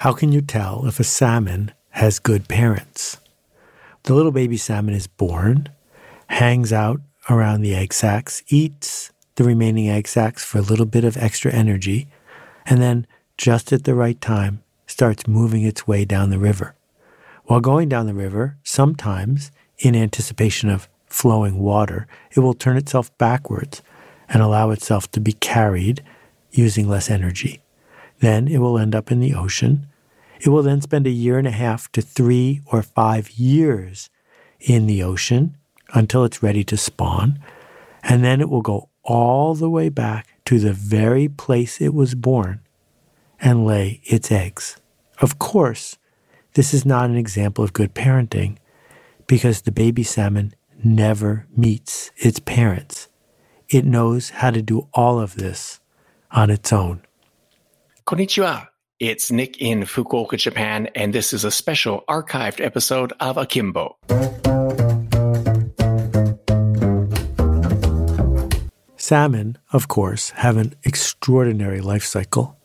How can you tell if a salmon has good parents? The little baby salmon is born, hangs out around the egg sacs, eats the remaining egg sacs for a little bit of extra energy, and then, just at the right time, starts moving its way down the river. While going down the river, sometimes, in anticipation of flowing water, it will turn itself backwards and allow itself to be carried using less energy. Then it will end up in the ocean. It will then spend a year and a half to three or five years in the ocean until it's ready to spawn. And then it will go all the way back to the very place it was born and lay its eggs. Of course, this is not an example of good parenting because the baby salmon never meets its parents. It knows how to do all of this on its own. Konnichiwa. It's Nick in Fukuoka, Japan, and this is a special archived episode of Akimbo. Salmon, of course, have an extraordinary life cycle,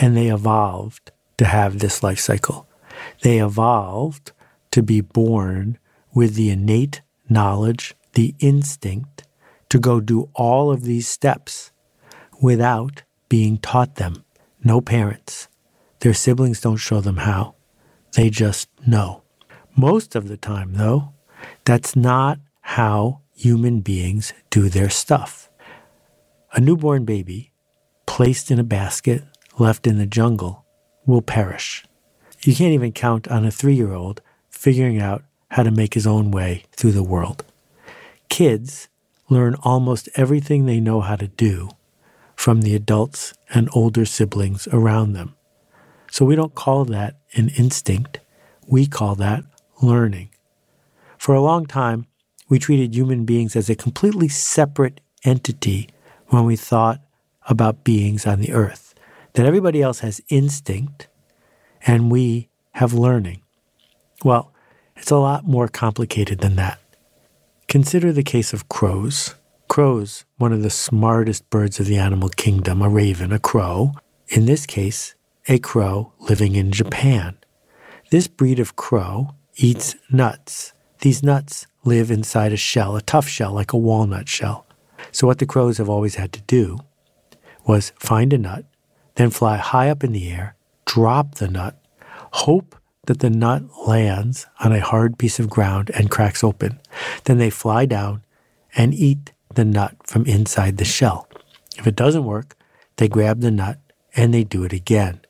and they evolved to have this life cycle. They evolved to be born with the innate knowledge, the instinct to go do all of these steps without being taught them. No parents. Their siblings don't show them how. They just know. Most of the time, though, that's not how human beings do their stuff. A newborn baby, placed in a basket, left in the jungle, will perish. You can't even count on a three year old figuring out how to make his own way through the world. Kids learn almost everything they know how to do from the adults and older siblings around them. So we don't call that an instinct, we call that learning. For a long time, we treated human beings as a completely separate entity when we thought about beings on the earth. That everybody else has instinct and we have learning. Well, it's a lot more complicated than that. Consider the case of crows. Crows, one of the smartest birds of the animal kingdom, a raven, a crow. In this case, a crow living in Japan. This breed of crow eats nuts. These nuts live inside a shell, a tough shell like a walnut shell. So, what the crows have always had to do was find a nut, then fly high up in the air, drop the nut, hope that the nut lands on a hard piece of ground and cracks open. Then they fly down and eat the nut from inside the shell. If it doesn't work, they grab the nut and they do it again.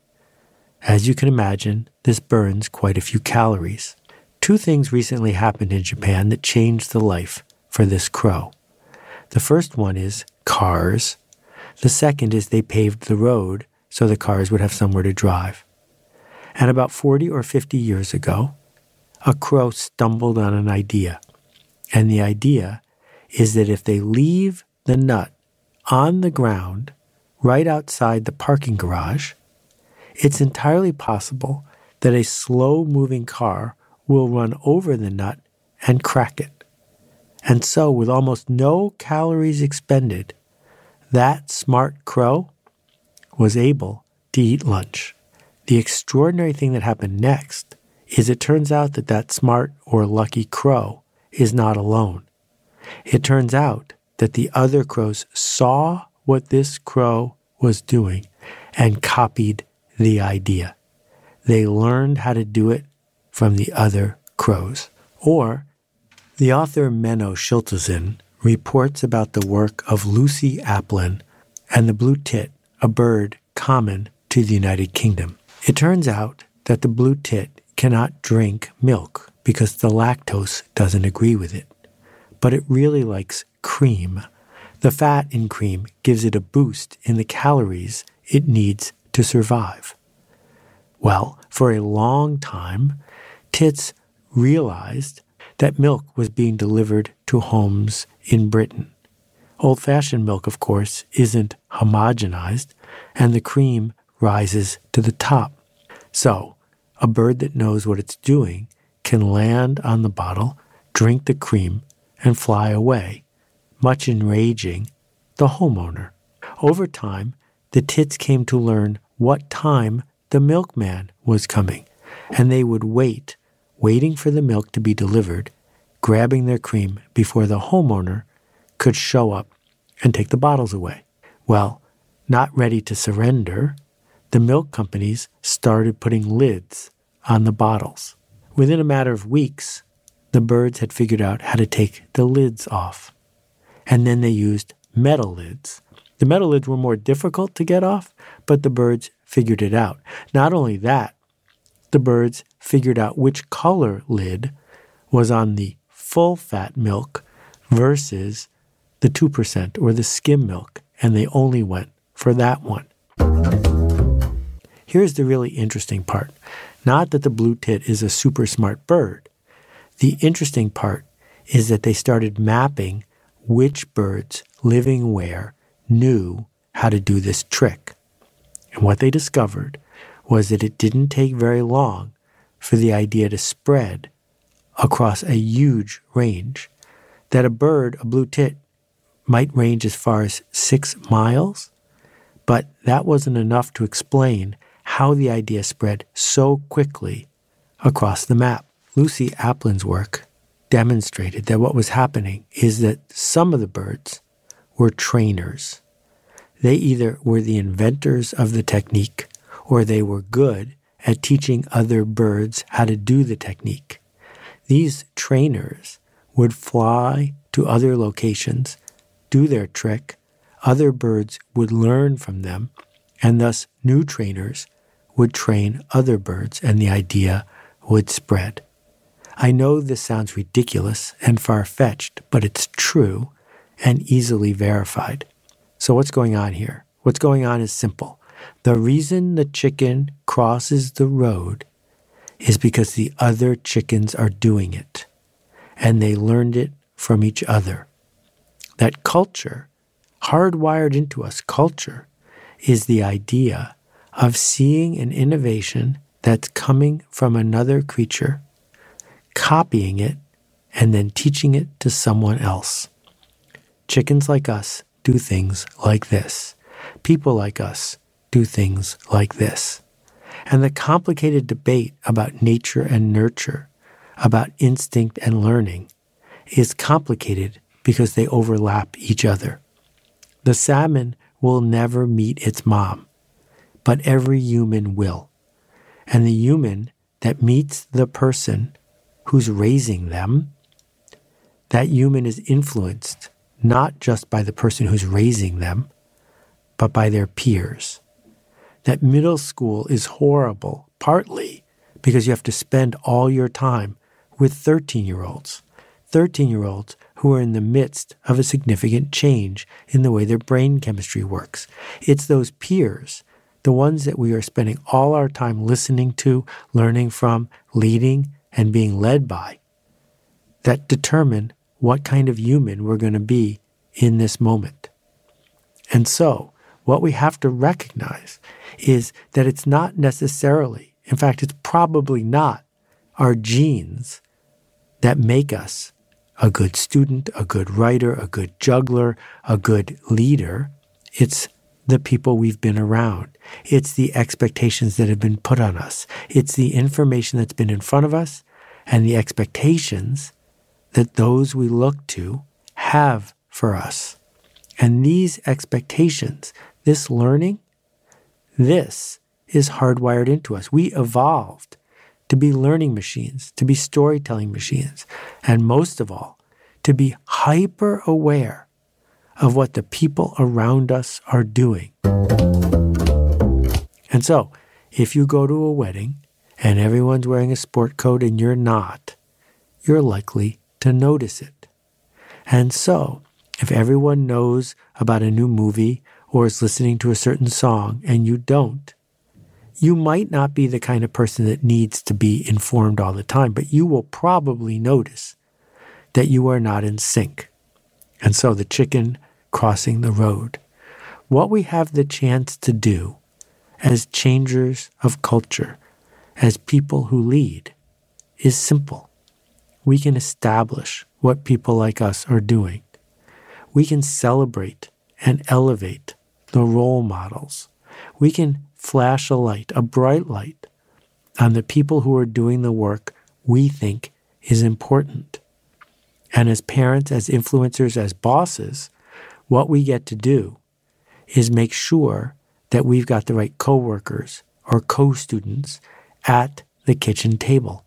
As you can imagine, this burns quite a few calories. Two things recently happened in Japan that changed the life for this crow. The first one is cars. The second is they paved the road so the cars would have somewhere to drive. And about 40 or 50 years ago, a crow stumbled on an idea. And the idea is that if they leave the nut on the ground right outside the parking garage, it's entirely possible that a slow moving car will run over the nut and crack it. And so, with almost no calories expended, that smart crow was able to eat lunch. The extraordinary thing that happened next is it turns out that that smart or lucky crow is not alone. It turns out that the other crows saw what this crow was doing and copied the idea. They learned how to do it from the other crows. Or, the author Menno Schilthuizen reports about the work of Lucy Aplin and the blue tit, a bird common to the United Kingdom. It turns out that the blue tit cannot drink milk because the lactose doesn't agree with it, but it really likes cream. The fat in cream gives it a boost in the calories it needs to survive. Well, for a long time, tits realized that milk was being delivered to homes in Britain. Old fashioned milk, of course, isn't homogenized, and the cream rises to the top. So, a bird that knows what it's doing can land on the bottle, drink the cream, and fly away, much enraging the homeowner. Over time, the tits came to learn what time the milkman was coming, and they would wait, waiting for the milk to be delivered, grabbing their cream before the homeowner could show up and take the bottles away. Well, not ready to surrender, the milk companies started putting lids on the bottles. Within a matter of weeks, the birds had figured out how to take the lids off. And then they used metal lids. The metal lids were more difficult to get off, but the birds figured it out. Not only that, the birds figured out which color lid was on the full fat milk versus the 2% or the skim milk, and they only went for that one. Here's the really interesting part not that the blue tit is a super smart bird. The interesting part is that they started mapping which birds living where knew how to do this trick. And what they discovered was that it didn't take very long for the idea to spread across a huge range. That a bird, a blue tit, might range as far as six miles, but that wasn't enough to explain how the idea spread so quickly across the map. Lucy Aplin's work demonstrated that what was happening is that some of the birds were trainers. They either were the inventors of the technique or they were good at teaching other birds how to do the technique. These trainers would fly to other locations, do their trick, other birds would learn from them, and thus new trainers would train other birds, and the idea would spread. I know this sounds ridiculous and far fetched, but it's true and easily verified. So, what's going on here? What's going on is simple. The reason the chicken crosses the road is because the other chickens are doing it, and they learned it from each other. That culture, hardwired into us, culture, is the idea of seeing an innovation that's coming from another creature, copying it, and then teaching it to someone else. Chickens like us do things like this. People like us do things like this. And the complicated debate about nature and nurture, about instinct and learning, is complicated because they overlap each other. The salmon will never meet its mom but every human will. And the human that meets the person who's raising them, that human is influenced not just by the person who's raising them, but by their peers. That middle school is horrible, partly because you have to spend all your time with 13 year olds. 13 year olds who are in the midst of a significant change in the way their brain chemistry works. It's those peers the ones that we are spending all our time listening to, learning from, leading, and being led by, that determine what kind of human we're going to be in this moment. And so, what we have to recognize is that it's not necessarily, in fact, it's probably not our genes that make us a good student, a good writer, a good juggler, a good leader. It's the people we've been around. It's the expectations that have been put on us. It's the information that's been in front of us and the expectations that those we look to have for us. And these expectations, this learning, this is hardwired into us. We evolved to be learning machines, to be storytelling machines, and most of all, to be hyper aware of what the people around us are doing. And so, if you go to a wedding and everyone's wearing a sport coat and you're not, you're likely to notice it. And so, if everyone knows about a new movie or is listening to a certain song and you don't, you might not be the kind of person that needs to be informed all the time, but you will probably notice that you are not in sync. And so the chicken crossing the road. What we have the chance to do as changers of culture, as people who lead, is simple. We can establish what people like us are doing. We can celebrate and elevate the role models. We can flash a light, a bright light, on the people who are doing the work we think is important. And as parents, as influencers, as bosses, what we get to do is make sure that we've got the right coworkers or co-students at the kitchen table.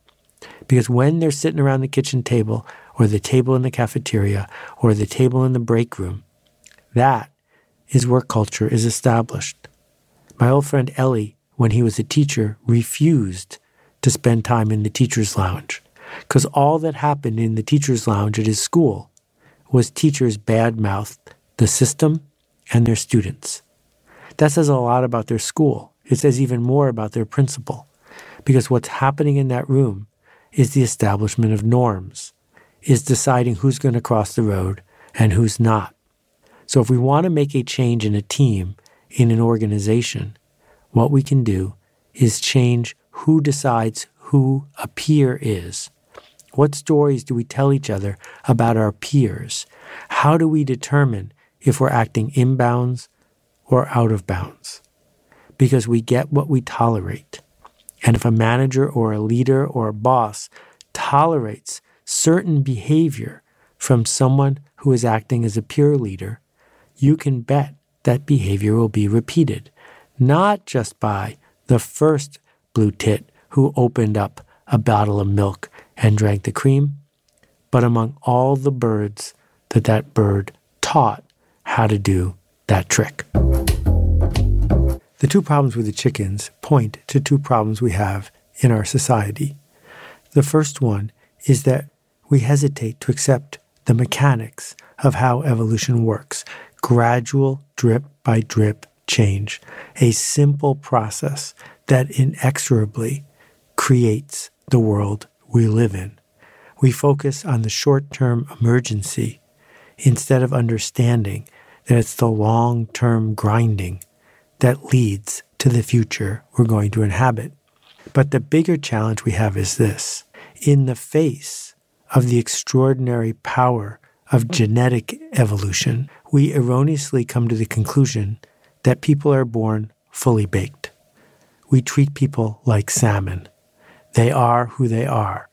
Because when they're sitting around the kitchen table or the table in the cafeteria or the table in the break room, that is where culture is established. My old friend Ellie, when he was a teacher, refused to spend time in the teacher's lounge because all that happened in the teacher's lounge at his school was teachers badmouthed the system and their students. That says a lot about their school. It says even more about their principal because what's happening in that room is the establishment of norms, is deciding who's going to cross the road and who's not. So if we want to make a change in a team, in an organization, what we can do is change who decides who a peer is. What stories do we tell each other about our peers? How do we determine if we're acting inbounds or out of bounds? Because we get what we tolerate. And if a manager or a leader or a boss tolerates certain behavior from someone who is acting as a peer leader, you can bet that behavior will be repeated, not just by the first blue tit who opened up a bottle of milk and drank the cream, but among all the birds that that bird taught how to do that trick. The two problems with the chickens point to two problems we have in our society. The first one is that we hesitate to accept the mechanics of how evolution works gradual, drip by drip change, a simple process that inexorably creates the world we live in. We focus on the short term emergency instead of understanding that it's the long term grinding that leads to the future we're going to inhabit. But the bigger challenge we have is this in the face of the extraordinary power of genetic evolution, we erroneously come to the conclusion that people are born fully baked. We treat people like salmon. They are who they are.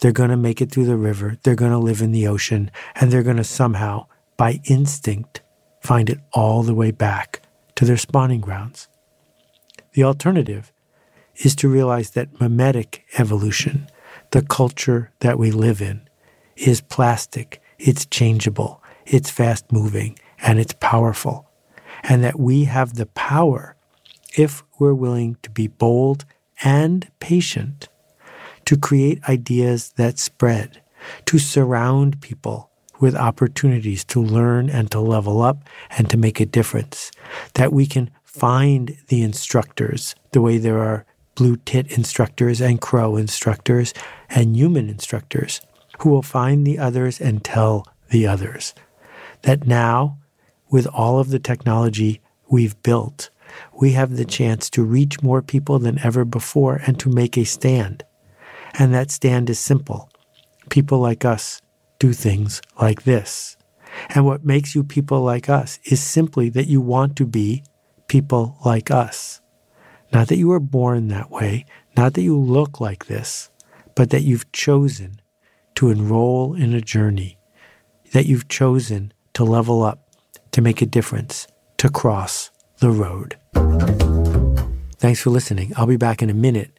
They're going to make it through the river, they're going to live in the ocean, and they're going to somehow, by instinct, find it all the way back to their spawning grounds. The alternative is to realize that mimetic evolution, the culture that we live in, is plastic it's changeable, it's fast moving, and it's powerful. And that we have the power, if we're willing to be bold and patient, to create ideas that spread, to surround people with opportunities to learn and to level up and to make a difference. That we can find the instructors the way there are blue tit instructors and crow instructors and human instructors who will find the others and tell the others. That now, with all of the technology we've built, we have the chance to reach more people than ever before and to make a stand. And that stand is simple. People like us do things like this. And what makes you people like us is simply that you want to be people like us. Not that you were born that way, not that you look like this, but that you've chosen to enroll in a journey that you've chosen to level up, to make a difference, to cross the road. Thanks for listening. I'll be back in a minute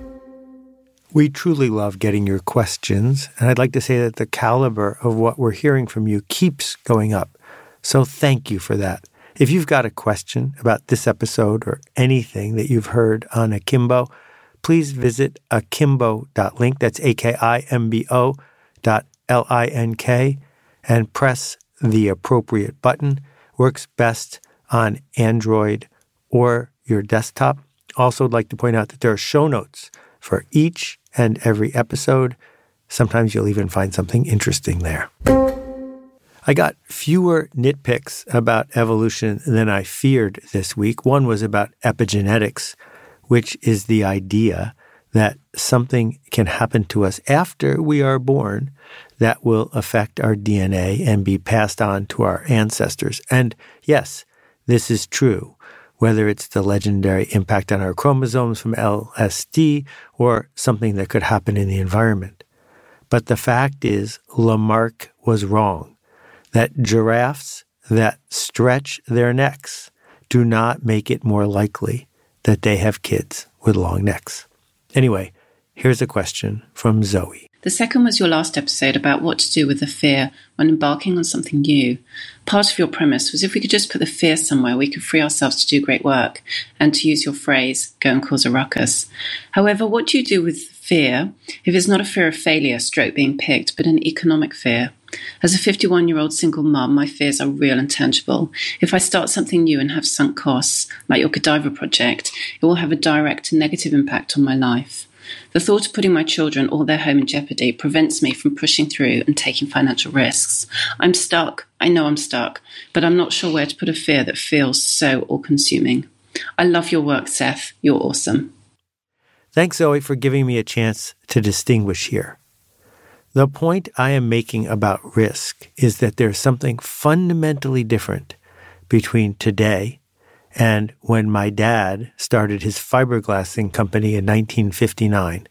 We truly love getting your questions, and I'd like to say that the caliber of what we're hearing from you keeps going up. So thank you for that. If you've got a question about this episode or anything that you've heard on Akimbo, please visit akimbo.link. That's A K I M B O dot L I N K and press the appropriate button. Works best on Android or your desktop. Also, would like to point out that there are show notes for each and every episode. Sometimes you'll even find something interesting there. I got fewer nitpicks about evolution than I feared this week. One was about epigenetics, which is the idea that something can happen to us after we are born that will affect our DNA and be passed on to our ancestors. And yes, this is true, whether it's the legendary impact on our chromosomes from LSD or something that could happen in the environment. But the fact is, Lamarck was wrong that giraffes that stretch their necks do not make it more likely that they have kids with long necks. Anyway, here's a question from Zoe. The second was your last episode about what to do with the fear when embarking on something new. Part of your premise was if we could just put the fear somewhere, we could free ourselves to do great work, and to use your phrase, go and cause a ruckus. However, what do you do with fear if it's not a fear of failure, stroke being picked, but an economic fear? As a 51 year old single mum, my fears are real and tangible. If I start something new and have sunk costs, like your Godiva project, it will have a direct negative impact on my life. The thought of putting my children or their home in jeopardy prevents me from pushing through and taking financial risks. I'm stuck. I know I'm stuck, but I'm not sure where to put a fear that feels so all consuming. I love your work, Seth. You're awesome. Thanks, Zoe, for giving me a chance to distinguish here. The point I am making about risk is that there's something fundamentally different between today and when my dad started his fiberglassing company in 1959.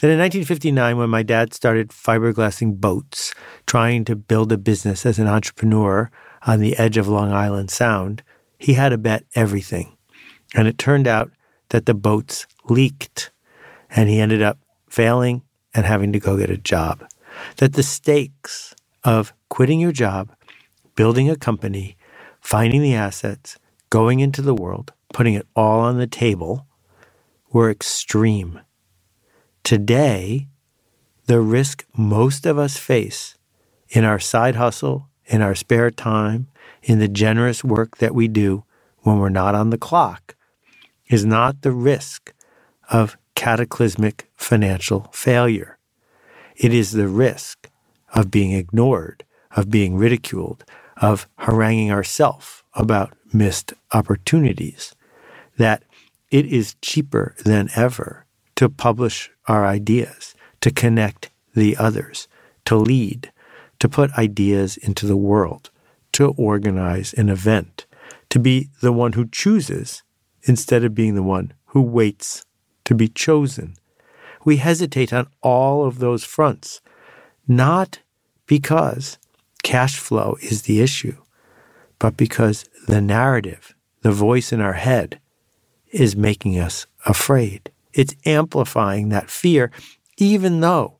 Then in 1959, when my dad started fiberglassing boats, trying to build a business as an entrepreneur on the edge of Long Island Sound, he had to bet everything. And it turned out that the boats leaked, and he ended up failing and having to go get a job. That the stakes of quitting your job, building a company, finding the assets, going into the world, putting it all on the table, were extreme. Today, the risk most of us face in our side hustle, in our spare time, in the generous work that we do when we're not on the clock, is not the risk of cataclysmic financial failure. It is the risk of being ignored, of being ridiculed, of haranguing ourselves about missed opportunities, that it is cheaper than ever to publish our ideas, to connect the others, to lead, to put ideas into the world, to organize an event, to be the one who chooses instead of being the one who waits to be chosen. We hesitate on all of those fronts, not because cash flow is the issue, but because the narrative, the voice in our head, is making us afraid. It's amplifying that fear, even though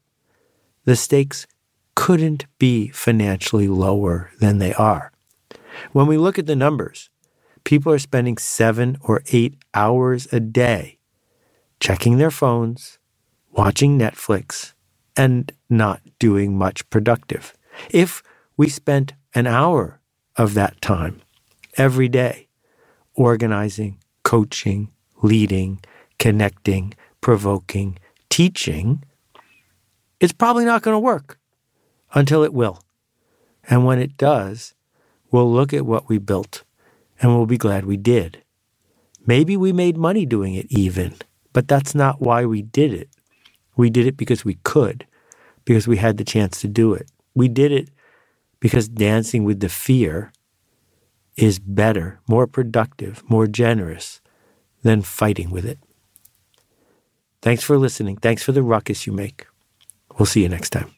the stakes couldn't be financially lower than they are. When we look at the numbers, people are spending seven or eight hours a day checking their phones, watching Netflix, and not doing much productive. If we spent an hour of that time every day, organizing, coaching, leading, connecting, provoking, teaching, it's probably not going to work until it will. And when it does, we'll look at what we built and we'll be glad we did. Maybe we made money doing it even, but that's not why we did it. We did it because we could, because we had the chance to do it. We did it because dancing with the fear is better, more productive, more generous than fighting with it. Thanks for listening. Thanks for the ruckus you make. We'll see you next time.